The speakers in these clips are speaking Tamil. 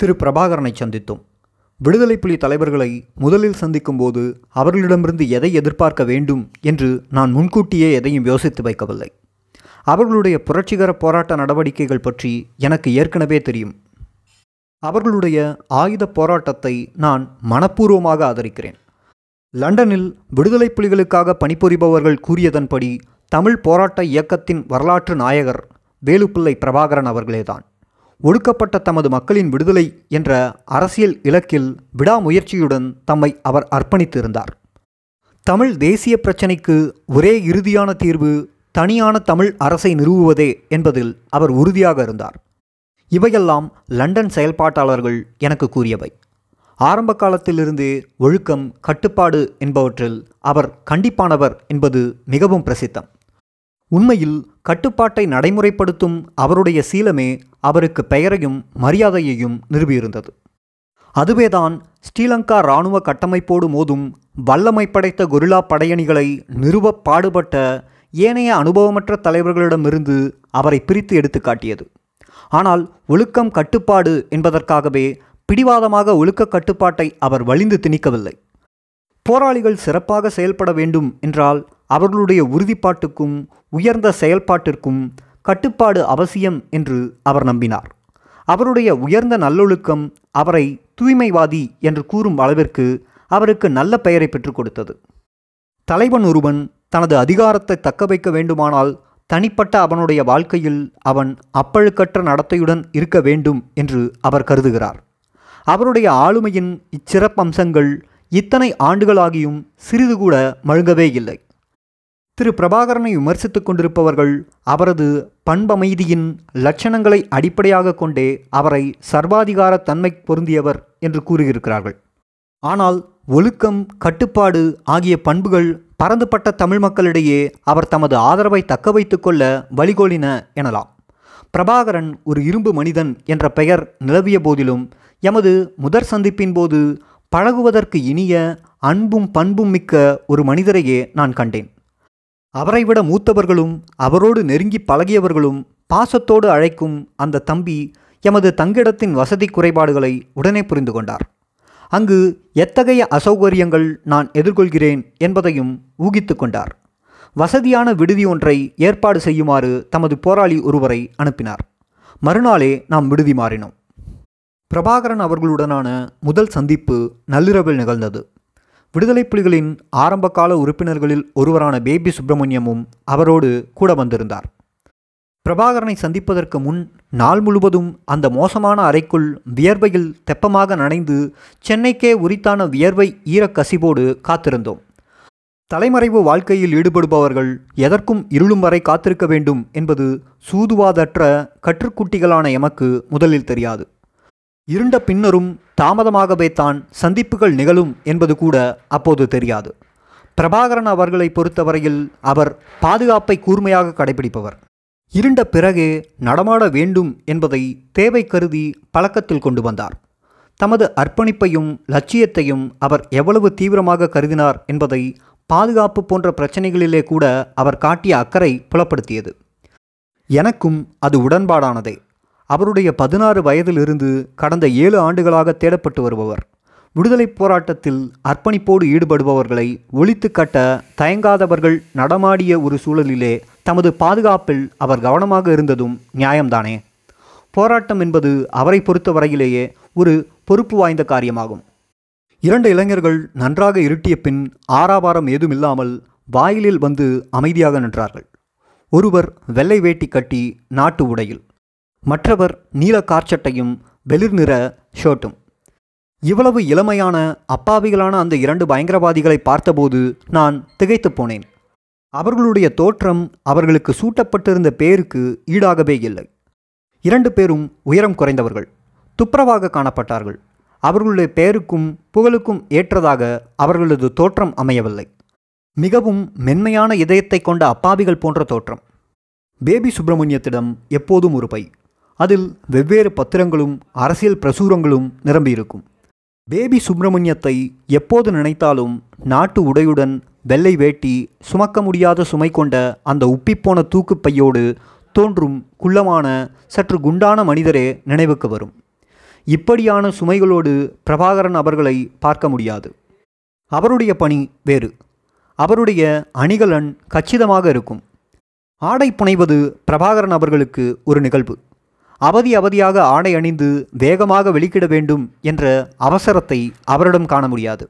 திரு பிரபாகரனை சந்தித்தோம். விடுதலை புலி தலைவர்களை முதலில் சந்திக்கும்போது அவர்களிடமிருந்து எதை எதிர்பார்க்க வேண்டும் என்று நான் முன்கூட்டியே எதையும் யோசித்து வைக்கவில்லை. அவர்களுடைய புரட்சிகர போராட்ட நடவடிக்கைகள் பற்றி எனக்கு ஏற்கனவே தெரியும். அவர்களுடைய ஆயுத போராட்டத்தை நான் மனப்பூர்வமாக ஆதரிக்கிறேன். லண்டனில் விடுதலை புலிகளுக்காக பணிபுரிபவர்கள் கூறியதன்படி தமிழ் போராட்ட இயக்கத்தின் வரலாற்று நாயகர் வேலுப்பிள்ளை பிரபாகரன் அவர்களேதான். ஒடுக்கப்பட்ட தமது மக்களின் விடுதலை என்ற அரசியல் இலக்கில் விடாமுயற்சியுடன் தம்மை அவர் அர்ப்பணித்திருந்தார். தமிழ் தேசிய பிரச்சினைக்கு ஒரே இறுதியான தீர்வு தனியான தமிழ் அரசை நிறுவுவதே என்பதில் அவர் உறுதியாக இருந்தார். இவையெல்லாம் லண்டன் செயல்பாட்டாளர்கள் எனக்கு கூறியவை. ஆரம்ப காலத்திலிருந்தே ஒழுக்கம் கட்டுப்பாடு என்பவற்றில் அவர் கண்டிப்பானவர் என்பது மிகவும் பிரசித்தம். உண்மையில் கட்டுப்பாட்டை நடைமுறைப்படுத்தும் அவருடைய சீலமே அவருக்கு பெயரையும் மரியாதையையும் நிறுவியிருந்தது. அதுவேதான் ஸ்ரீலங்கா இராணுவ கட்டமைப்போடு மோதும் வல்லமை படைத்த கொரில்லா படையணிகளை நிறுவ பாடுபட்ட ஏனைய அனுபவமற்ற தலைவர்களிடமிருந்து அவரை பிரித்து எடுத்து காட்டியது. ஆனால் ஒழுக்கம் கட்டுப்பாடு என்பதற்காகவே பிடிவாதமாக ஒழுக்க கட்டுப்பாட்டை அவர் வலிந்து திணிக்கவில்லை. போராளிகள் சிறப்பாக செயல்பட வேண்டும் என்றால் அவர்களுடைய உறுதிப்பாட்டுக்கும் உயர்ந்த செயல்பாட்டிற்கும் கட்டுப்பாடு அவசியம் என்று அவர் நம்பினார். அவருடைய உயர்ந்த நல்லொழுக்கம் அவரை தூய்மைவாதி என்று கூறும் அளவிற்கு அவருக்கு நல்ல பெயரை பெற்றுக் கொடுத்தது. தலைவன் ஒருவன் தனது அதிகாரத்தை தக்க வைக்க வேண்டுமானால் தனிப்பட்ட அவனுடைய வாழ்க்கையில் அவன் அப்பழுக்கற்ற நடத்தையுடன் இருக்க வேண்டும் என்று அவர் கருதுகிறார். அவருடைய ஆளுமையின் இச்சிறப்பம்சங்கள் இத்தனை ஆண்டுகளாகியும் சிறிது கூட மழுங்கவே இல்லை. திரு பிரபாகரனை விமர்சித்துக் கொண்டிருப்பவர்கள் அவரது பண்பமைதியின் லட்சணங்களை அடிப்படையாக கொண்டே அவரை சர்வாதிகார தன்மை பொருந்தியவர் என்று கூறியிருக்கிறார்கள். ஆனால் ஒழுக்கம் கட்டுப்பாடு ஆகிய பண்புகள் பரந்துபட்ட தமிழ் மக்களிடையே அவர் தமது ஆதரவை தக்க வைத்துக்கொள்ள வழிகோலின எனலாம். பிரபாகரன் ஒரு இரும்பு மனிதன் என்ற பெயர் நிலவிய போதிலும் எமது முதற் சந்திப்பின் போது பழகுவதற்கு இனிய அன்பும் பண்பும் மிக்க ஒரு மனிதரையே நான் கண்டேன். அவரை விட மூத்தவர்களும் அவரோடு நெருங்கி பழகியவர்களும் பாசத்தோடு அழைக்கும் அந்த தம்பி எமது தங்கிடத்தின் வசதி குறைபாடுகளை உடனே புரிந்து கொண்டார். அங்கு எத்தகைய அசௌகரியங்கள் நான் எதிர்கொள்கிறேன் என்பதையும் ஊகித்து கொண்டார். வசதியான விடுதி ஒன்றை ஏற்பாடு செய்யுமாறு தமது போராளி ஒருவரை அனுப்பினார். மறுநாளே நாம் விடுதி மாறினோம். பிரபாகரன் அவர்களுடனான முதல் சந்திப்பு நள்ளிரவில் நிகழ்ந்தது. விடுதலை புலிகளின் ஆரம்பகால உறுப்பினர்களில் ஒருவரான பேபி சுப்பிரமணியமும் அவரோடு கூட வந்திருந்தார். பிரபாகரனை சந்திப்பதற்கு முன் நாள் முழுவதும் அந்த மோசமான அறைக்குள் வியர்வையில் தெப்பமாக நனைந்து சென்னைக்கே உரித்தான வியர்வை ஈரக்கசிவோடு காத்திருந்தோம். தலைமறைவு வாழ்க்கையில் ஈடுபடுபவர்கள் எதற்கும் இருளும் வரை காத்திருக்க வேண்டும் என்பது சூதுவாதற்ற கற்றுக்குட்டிகளான எமக்கு முதலில் தெரியாது. இருண்ட பின்னரும் தாமதமாகவே தான் சந்திப்புகள் நிகழும் என்பது கூட அப்போது தெரியாது. பிரபாகரன் அவர்களை பொறுத்தவரையில் அவர் பாதுகாப்பை கூர்மையாக கடைபிடிப்பவர். இருண்ட பிறகே நடமாட வேண்டும் என்பதை தேவை கருதி பழக்கத்தில் கொண்டு வந்தார். தமது அர்ப்பணிப்பையும் லட்சியத்தையும் அவர் எவ்வளவு தீவிரமாக கருதினார் என்பதை பாதுகாப்பு போன்ற பிரச்சனைகளிலே கூட அவர் காட்டிய அக்கறை புலப்படுத்தியது. எனக்கும் அது உடன்பாடானதே. அவருடைய பதினாறு வயதிலிருந்து கடந்த ஏழு ஆண்டுகளாக தேடப்பட்டு வருபவர். விடுதலை போராட்டத்தில் அர்ப்பணிப்போடு ஈடுபடுபவர்களை ஒழித்து கட்ட தயங்காதவர்கள் நடமாடிய ஒரு சூழலிலே தமது பாதுகாப்பில் அவர் கவனமாக இருந்ததும் நியாயம்தானே. போராட்டம் என்பது அவரை பொறுத்தவரையிலேயே ஒரு பொறுப்பு வாய்ந்த காரியமாகும். இரண்டு இளைஞர்கள் நன்றாக இருட்டிய பின் ஆறாபாரம் ஏதுமில்லாமல் வாயிலில் வந்து அமைதியாக நின்றார்கள். ஒருவர் வெள்ளை வேட்டி கட்டி நாட்டு உடையில் மற்றவர் நீல கார்ச்சட்டையும் வெளிர் நிற ஷர்ட்டும். இவ்வளவு இளமையான அப்பாவிகளான அந்த இரண்டு பயங்கரவாதிகளை பார்த்தபோது நான் திகைத்து போனேன். அவர்களுடைய தோற்றம் அவர்களுக்கு சூட்டப்பட்டிருந்த பேருக்கு ஈடாகவே இல்லை. இரண்டு பேரும் உயரம் குறைந்தவர்கள் துப்புரவாக காணப்பட்டார்கள். அவர்களுடைய பெயருக்கும் புகழுக்கும் ஏற்றதாக அவர்களது தோற்றம் அமையவில்லை. மிகவும் மென்மையான இதயத்தை கொண்ட அப்பாவிகள் போன்ற தோற்றம். பேபி சுப்பிரமணியத்திடம் எப்போதும் ஒரு பை. அதில் வெவ்வேறு பத்திரங்களும் அரசியல் பிரசுரங்களும் நிரம்பியிருக்கும். பேபி சுப்பிரமணியத்தை எப்போது நினைத்தாலும் நாட்டு உடையுடன் வெள்ளை வேட்டி சுமக்க முடியாத சுமை கொண்ட அந்த உப்பிப்போன தூக்குப்பையோடு தோன்றும் குள்ளமான சற்று குண்டான மனிதரே நினைவுக்கு வரும். இப்படியான சுமைகளோடு பிரபாகரன் அவர்களை பார்க்க முடியாது. அவருடைய பணி வேறு. அவருடைய அணிகலன் கச்சிதமாக இருக்கும். ஆடை புனைவது பிரபாகரன் அவர்களுக்கு ஒரு நிகழ்வு. அவதி அவதியாக ஆடை அணிந்து வேகமாக வெளிக்கிட வேண்டும் என்ற அவசரத்தை அவரிடம் காண முடியாது.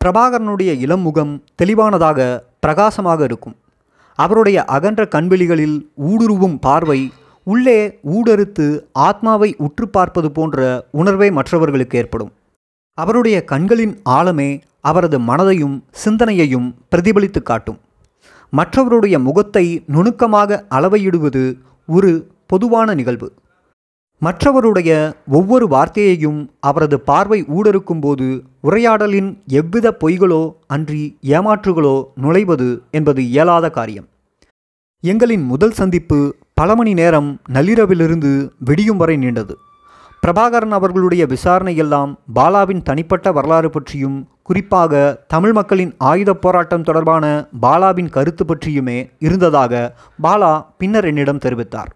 பிரபாகரனுடைய இளம் முகம் தெளிவானதாக பிரகாசமாக இருக்கும். அவருடைய அகன்ற கண்வெளிகளில் ஊடுருவும் பார்வை உள்ளே ஊடறுத்து ஆத்மாவை உற்று பார்ப்பது போன்ற உணர்வை மற்றவர்களுக்கு ஏற்படும். அவருடைய கண்களின் ஆழமே அவரது மனதையும் சிந்தனையையும் பிரதிபலித்து காட்டும். மற்றவருடைய முகத்தை நுணுக்கமாக அளவையிடுவது ஒரு பொதுவான நிகழ்வு. மற்றவருடைய ஒவ்வொரு வார்த்தையையும் அவரது பார்வை ஊடறுக்கும் போது உரையாடலின் எவ்வித பொய்களோ அன்றி ஏமாற்றுகளோ நுழைவது என்பது இயலாத காரியம். எங்களின் முதல் சந்திப்பு பல மணி நேரம் நள்ளிரவிலிருந்து விடியும் வரை நீண்டது. பிரபாகரன் அவர்களுடைய விசாரணை எல்லாம் பாலாவின் தனிப்பட்ட வரலாறு பற்றியும் குறிப்பாக தமிழ் மக்களின் ஆயுதப் போராட்டம் தொடர்பான பாலாவின் கருத்து பற்றியுமே இருந்ததாக பாலா பின்னர் என்னிடம் தெரிவித்தார்.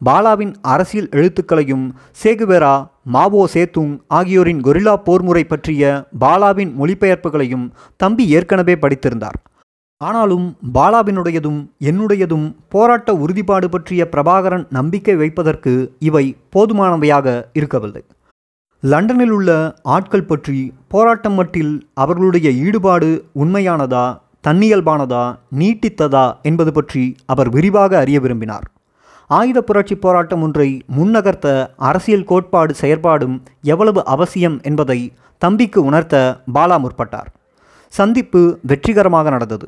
பாலாவின் அரசியல் எழுத்துக்களையும் சேகுவேரா மாவோ சேத்துங் ஆகியோரின் கொரில்லா போர்முறை பற்றிய பாலாவின் மொழிபெயர்ப்புகளையும் தம்பி ஏற்கனவே படித்திருந்தார். ஆனாலும் பாலாவினுடையதும் என்னுடையதும் போராட்ட உறுதிப்பாடு பற்றிய பிரபாகரன் நம்பிக்கை வைப்பதற்கு இவை போதுமானவையாக இருக்கவில்லை. லண்டனில் உள்ள ஆட்கள் பற்றி போராட்டம் மட்டில் அவர்களுடைய ஈடுபாடு உண்மையானதா தன்னியல்பானதா நீட்டித்ததா என்பது பற்றி அவர் விரிவாக அறிய விரும்பினார். ஆயுத புரட்சி போராட்டம் ஒன்றை முன்னகர்த்த அரசியல் கோட்பாடு செயற்பாடும் எவ்வளவு அவசியம் என்பதை தம்பிக்கு உணர்த்த பாலா முற்பட்டார். சந்திப்பு வெற்றிகரமாக நடந்தது.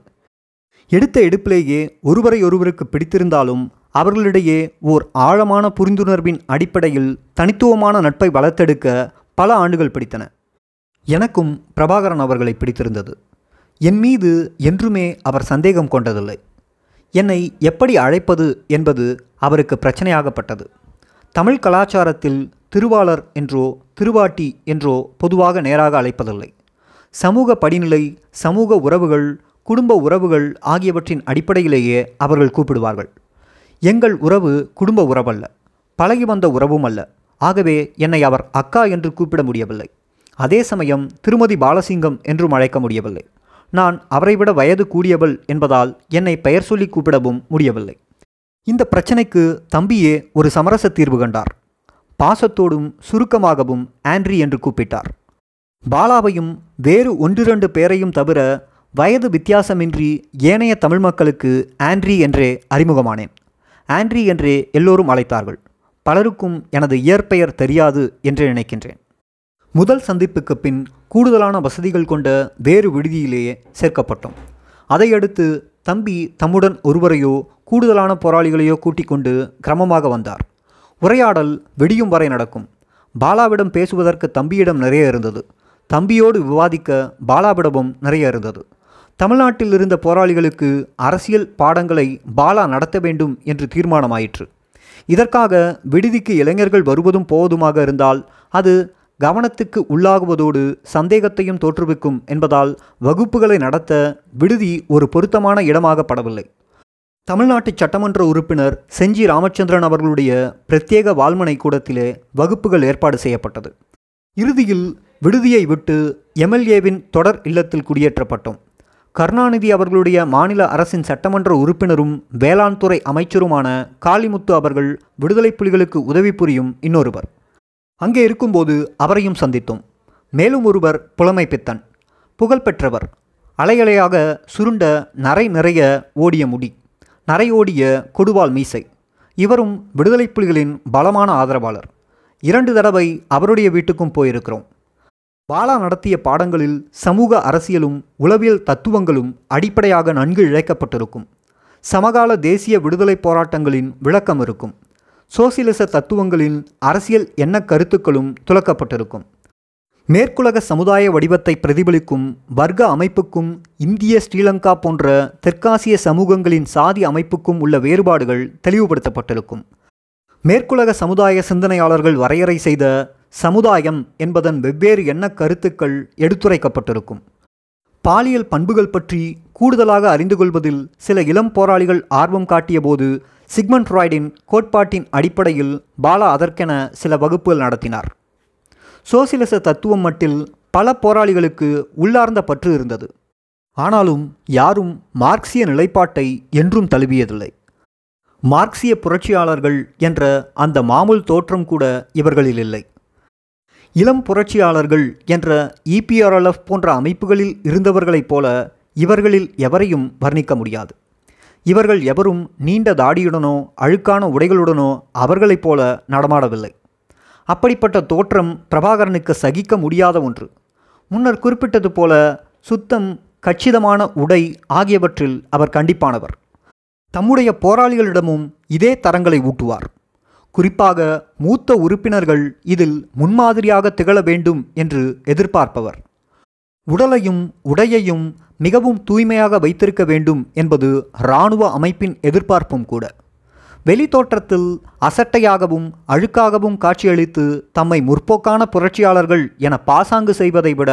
எடுத்த எடுப்பிலேயே ஒருவரை ஒருவருக்கு பிடித்திருந்தாலும் அவர்களிடையே ஓர் ஆழமான புரிந்துணர்வின் அடிப்படையில் தனித்துவமான நட்பை வளர்த்தெடுக்க பல ஆண்டுகள் பிடித்தன. எனக்கும் பிரபாகரன் அவர்களை பிடித்திருந்தது. என் மீது என்றுமே அவர் சந்தேகம் கொண்டதில்லை. என்னை எப்படி அழைப்பது என்பது அவருக்கு பிரச்சனையாகப்பட்டது. தமிழ் கலாச்சாரத்தில் திருவாளர் என்றோ திருவாட்டி என்றோ பொதுவாக நேராக அழைப்பதில்லை. சமூக படிநிலை சமூக உறவுகள் குடும்ப உறவுகள் ஆகியவற்றின் அடிப்படையிலேயே அவர்கள் கூப்பிடுவார்கள். எங்கள் உறவு குடும்ப உறவல்ல பழகி வந்த உறவும் அல்ல. ஆகவே என்னை அவர் அக்கா என்று கூப்பிட முடியவில்லை. அதே சமயம் திருமதி பாலசிங்கம் என்றும் அழைக்க முடியவில்லை. நான் அவரை விட வயது கூடியவள் என்பதால் என்னை பெயர் சொல்லி கூப்பிடவும் முடியவில்லை. இந்த பிரச்சனைக்கு தம்பியே ஒரு சமரச தீர்வு கண்டார். பாசத்தோடும் சுருக்கமாகவும் ஆண்ட்ரி என்று கூப்பிட்டார். பாலாவையும் வேறு ஒன்றிரண்டு பேரையும் தவிர வயது வித்தியாசமின்றி ஏனைய தமிழ் மக்களுக்கு ஆண்ட்ரி என்றே அறிமுகமானேன். ஆண்ட்ரி என்றே எல்லோரும் அழைத்தார்கள். பலருக்கும் எனது இயற்பெயர் தெரியாது என்று நினைக்கின்றேன். முதல் சந்திப்புக்கு பின் கூடுதலான வசதிகள் கொண்ட வேறு விடுதியிலேயே சேர்க்கப்பட்டோம். அதையடுத்து தம்பி தம்முடன் ஒருவரையோ கூடுதலான போராளிகளையோ கூட்டிக் கொண்டு கிரமமாக வந்தார். உரையாடல் வெடியும் வரை நடக்கும். பாலாவிடம் பேசுவதற்கு தம்பியிடம் நிறைய இருந்தது. தம்பியோடு விவாதிக்க பாலாவிடமும் நிறைய இருந்தது. தமிழ்நாட்டில் இருந்த போராளிகளுக்கு அரசியல் பாடங்களை பாலா நடத்த வேண்டும் என்று தீர்மானமாயிற்று. இதற்காக விடுதிக்கு இளைஞர்கள் வருவதும் போவதுமாக இருந்தால் அது கவனத்துக்கு உள்ளாகுவதோடு சந்தேகத்தையும் தோற்றுவிக்கும் என்பதால் வகுப்புகளை நடத்த விடுதி ஒரு பொருத்தமான இடமாகப்படவில்லை. தமிழ்நாட்டு சட்டமன்ற உறுப்பினர் செஞ்சி ராமச்சந்திரன் அவர்களுடைய பிரத்யேக வால்மனை கூடத்திலே வகுப்புகள் ஏற்பாடு செய்யப்பட்டது. இறுதியில் விடுதியை விட்டு எம்எல்ஏவின் தொடர் இல்லத்தில் குடியேற்றப்பட்டோம். கருணாநிதி அவர்களுடைய மாநில அரசின் சட்டமன்ற உறுப்பினரும் வேளாண் துறை அமைச்சருமான காளிமுத்து அவர்கள் விடுதலை புலிகளுக்கு உதவி புரியும் இன்னொருவர். அங்கே இருக்கும்போது அவரையும் சந்தித்தோம். மேலும் ஒருவர் புலமை பித்தன் புகழ்பெற்றவர். அலையலையாக சுருண்ட நரை நிறைய ஓடிய முடி. நரையோடிய கொடுவாள் கொடுவால் மீசை. இவரும் விடுதலை புலிகளின் பலமான ஆதரவாளர். இரண்டு தடவை அவருடைய வீட்டுக்கும் போயிருக்கிறோம். பாலா நடத்திய பாடங்களில் சமூக அரசியலும் உளவியல் தத்துவங்களும் அடிப்படையாக நன்கு இழைக்கப்பட்டிருக்கும் சமகால தேசிய விடுதலை போராட்டங்களின் விளக்கம் இருக்கும். சோசியலிச தத்துவங்களின் அரசியல் எண்ண கருத்துக்களும் துலக்கப்பட்டிருக்கும் மேற்குலக சமுதாய வடிவத்தை பிரதிபலிக்கும் வர்க்க அமைப்புக்கும் இந்திய ஸ்ரீலங்கா போன்ற தெற்காசிய சமூகங்களின் சாதி அமைப்புக்கும் உள்ள வேறுபாடுகள் தெளிவுபடுத்தப்பட்டிருக்கும். மேற்குலக சமுதாய சிந்தனையாளர்கள் வரையறை செய்த சமுதாயம் என்பதன் வெவ்வேறு எண்ண கருத்துக்கள் எடுத்துரைக்கப்பட்டிருக்கும். பாலியல் பண்புகள் பற்றி கூடுதலாக அறிந்து கொள்வதில் சில இளம் போராளிகள் ஆர்வம் காட்டியபோது சிக்மண்ட் ஃப்ராய்டின் கோட்பாட்டின் அடிப்படையில் பாலா அதற்கென சில வகுப்புகள் நடத்தினார். சோசியலிச தத்துவம் மட்டில் பல போராளிகளுக்கு உள்ளார்ந்த பற்று இருந்தது. ஆனாலும் யாரும் மார்க்சிய நிலைப்பாட்டை என்றும் தழுவியதில்லை. மார்க்சிய புரட்சியாளர்கள் என்ற அந்த மாமூல் தோற்றம் கூட இவர்களில் இல்லை. இளம் புரட்சியாளர்கள் என்ற இபிஆர்எல்எஃப் போன்ற அமைப்புகளில் இருந்தவர்களைப் போல இவர்களில் எவரையும் வர்ணிக்க முடியாது. இவர்கள் எவரும் நீண்ட தாடியுடனோ அழுக்கான உடைகளுடனோ அவர்களைப் போல நடமாடவில்லை. அப்படிப்பட்ட தோற்றம் பிரபாகரனுக்கு சகிக்க முடியாத ஒன்று. முன்னர் குறிப்பிட்டது போல சுத்தம் கச்சிதமான உடை ஆகியவற்றில் அவர் கண்டிப்பானவர். தம்முடைய போராளிகளிடமும் இதே தரங்களை ஊட்டுவார். குறிப்பாக மூத்த உறுப்பினர்கள் இதில் முன்மாதிரியாக திகழ வேண்டும் என்று எதிர்பார்ப்பவர். உடலையும் உடையையும் மிகவும் தூய்மையாக வைத்திருக்க வேண்டும் என்பது இராணுவ அமைப்பின் எதிர்பார்ப்பும் கூட. வெளித்தோற்றத்தில் அசட்டையாகவும் அழுக்காகவும் காட்சியளித்து தம்மை முற்போக்கான புரட்சியாளர்கள் என பாசாங்கு செய்வதை விட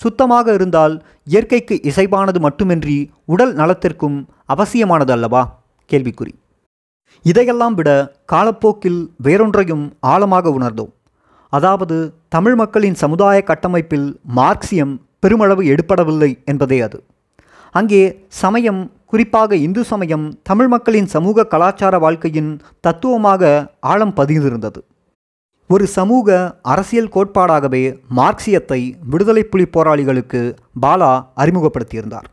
சுத்தமாக இருந்தால் இயற்கைக்கு இசைவானது மட்டுமின்றி உடல் நலத்திற்கும் அவசியமானது அல்லவா கேள்விக்குறி. இதையெல்லாம் விட காலப்போக்கில் வேறொன்றையும் ஆழமாக உணர்ந்தோம். அதாவது தமிழ் மக்களின் சமுதாய கட்டமைப்பில் மார்க்சியம் பெருமளவு எடுப்படவில்லை என்பதே அது. அங்கே சமயம் குறிப்பாக இந்து சமயம் தமிழ் மக்களின் சமூக கலாச்சார வாழ்க்கையின் தத்துவமாக ஆழம் பதிந்திருந்தது. ஒரு சமூக அரசியல் கோட்பாடாகவே மார்க்சியத்தை விடுதலை புலி போராளிகளுக்கு பாலா அறிமுகப்படுத்தியிருந்தார்.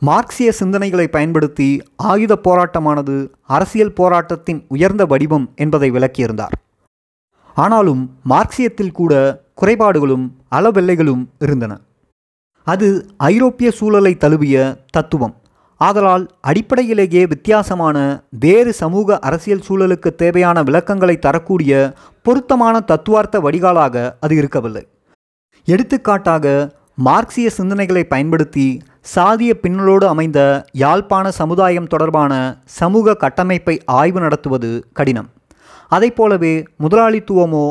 மார்க்சிய சிந்தனைகளை பயன்படுத்தி ஆயுத போராட்டமானது அரசியல் போராட்டத்தின் உயர்ந்த வடிவம் என்பதை விளக்கியிருந்தார். ஆனாலும் மார்க்சியத்தில் கூட குறைபாடுகளும் அளவெல்லைகளும் இருந்தன. அது ஐரோப்பிய சூழலை தழுவிய தத்துவம். ஆதலால் அடிப்படையிலேயே வித்தியாசமான வேறு சமூக அரசியல் சூழலுக்கு தேவையான விளக்கங்களை தரக்கூடிய பொருத்தமான தத்துவார்த்த வடிகாலாக அது இருக்கவில்லை. எடுத்துக்காட்டாக மார்க்சிய சிந்தனைகளை பயன்படுத்தி சாதிய பின்னலோடு அமைந்த யாழ்ப்பாண சமுதாயம் தொடர்பான சமூக கட்டமைப்பை ஆய்வு நடத்துவது கடினம். அதை போலவே முதலாளித்துவமோ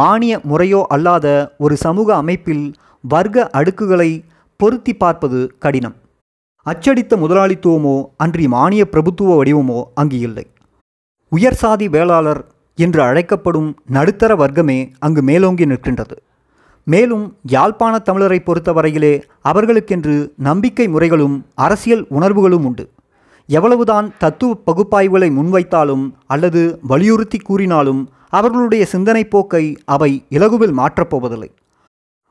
மானிய முறையோ அல்லாத ஒரு சமூக அமைப்பில் வர்க்க அடுக்குகளை பொருத்தி பார்ப்பது கடினம். அச்சடித்த முதலாளித்துவமோ அன்றி மானிய பிரபுத்துவ வடிவமோ அங்கு இல்லை உயர் சாதி வேளாளர் என்று அழைக்கப்படும் நடுத்தர வர்க்கமே அங்கு மேலோங்கி நிற்கின்றது. மேலும் யாழ்ப்பாண தமிழரை பொறுத்தவரையிலே அவர்களுக்கென்று நம்பிக்கை முறைகளும் அரசியல் உணர்வுகளும் உண்டு. எவ்வளவுதான் தத்துவ பகுப்பாய்வுகளை முன்வைத்தாலும் அல்லது வலியுறுத்தி கூறினாலும் அவர்களுடைய சிந்தனை போக்கை அவை இலகுவில் மாற்றப்போவதில்லை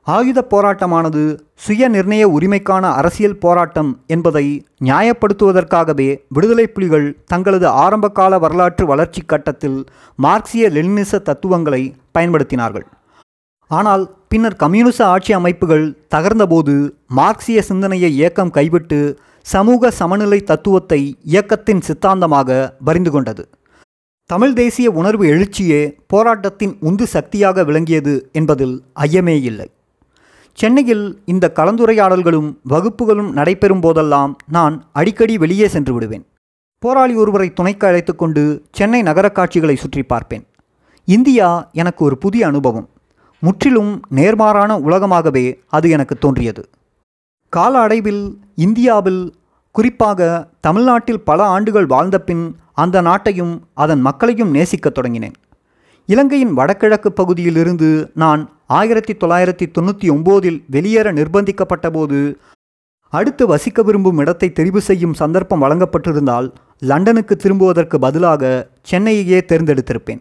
ஆயுத போராட்டமானது சுய நிர்ணய உரிமைக்கான அரசியல் போராட்டம் என்பதை நியாயப்படுத்துவதற்காகவே விடுதலை புலிகள் தங்களது ஆரம்பகால வரலாற்று வளர்ச்சி கட்டத்தில் மார்க்சிய லெனினிச தத்துவங்களை பயன்படுத்தினார்கள். ஆனால் பின்னர் கம்யூனிச ஆட்சி அமைப்புகள் தகர்ந்தபோது மார்க்சிய சிந்தனையை இயக்கம் கைவிட்டு சமூக சமநிலை தத்துவத்தை இயக்கத்தின் சித்தாந்தமாக பரிந்து கொண்டது. தமிழ் தேசிய உணர்வு எழுச்சியே போராட்டத்தின் உந்து சக்தியாக விளங்கியது என்பதில் ஐயமே இல்லை. சென்னையில் இந்த கலந்துரையாடல்களும் வகுப்புகளும் நடைபெறும் போதெல்லாம் நான் அடிக்கடி வெளியே சென்று விடுவேன். போராளி ஒருவரை துணைக்கு அழைத்து கொண்டு சென்னை நகர காட்சிகளை சுற்றி பார்ப்பேன். இந்தியா எனக்கு ஒரு புதிய அனுபவம். முற்றிலும் நேர்மாறான உலகமாகவே அது எனக்கு தோன்றியது. கால அடைவில் இந்தியாவில் குறிப்பாக தமிழ்நாட்டில் பல ஆண்டுகள் வாழ்ந்த பின் அந்த நாட்டையும் அதன் மக்களையும் நேசிக்கத் தொடங்கினேன். இலங்கையின் வடகிழக்கு பகுதியிலிருந்து நான் ஆயிரத்தி தொள்ளாயிரத்தி தொண்ணூற்றி ஒம்போதில் வெளியேற நிர்பந்திக்கப்பட்ட போது அடுத்து வசிக்க விரும்பும் இடத்தை தெரிவு செய்யும் சந்தர்ப்பம் வழங்கப்பட்டிருந்தால் லண்டனுக்கு திரும்புவதற்கு பதிலாக சென்னையையே தேர்ந்தெடுத்திருப்பேன்.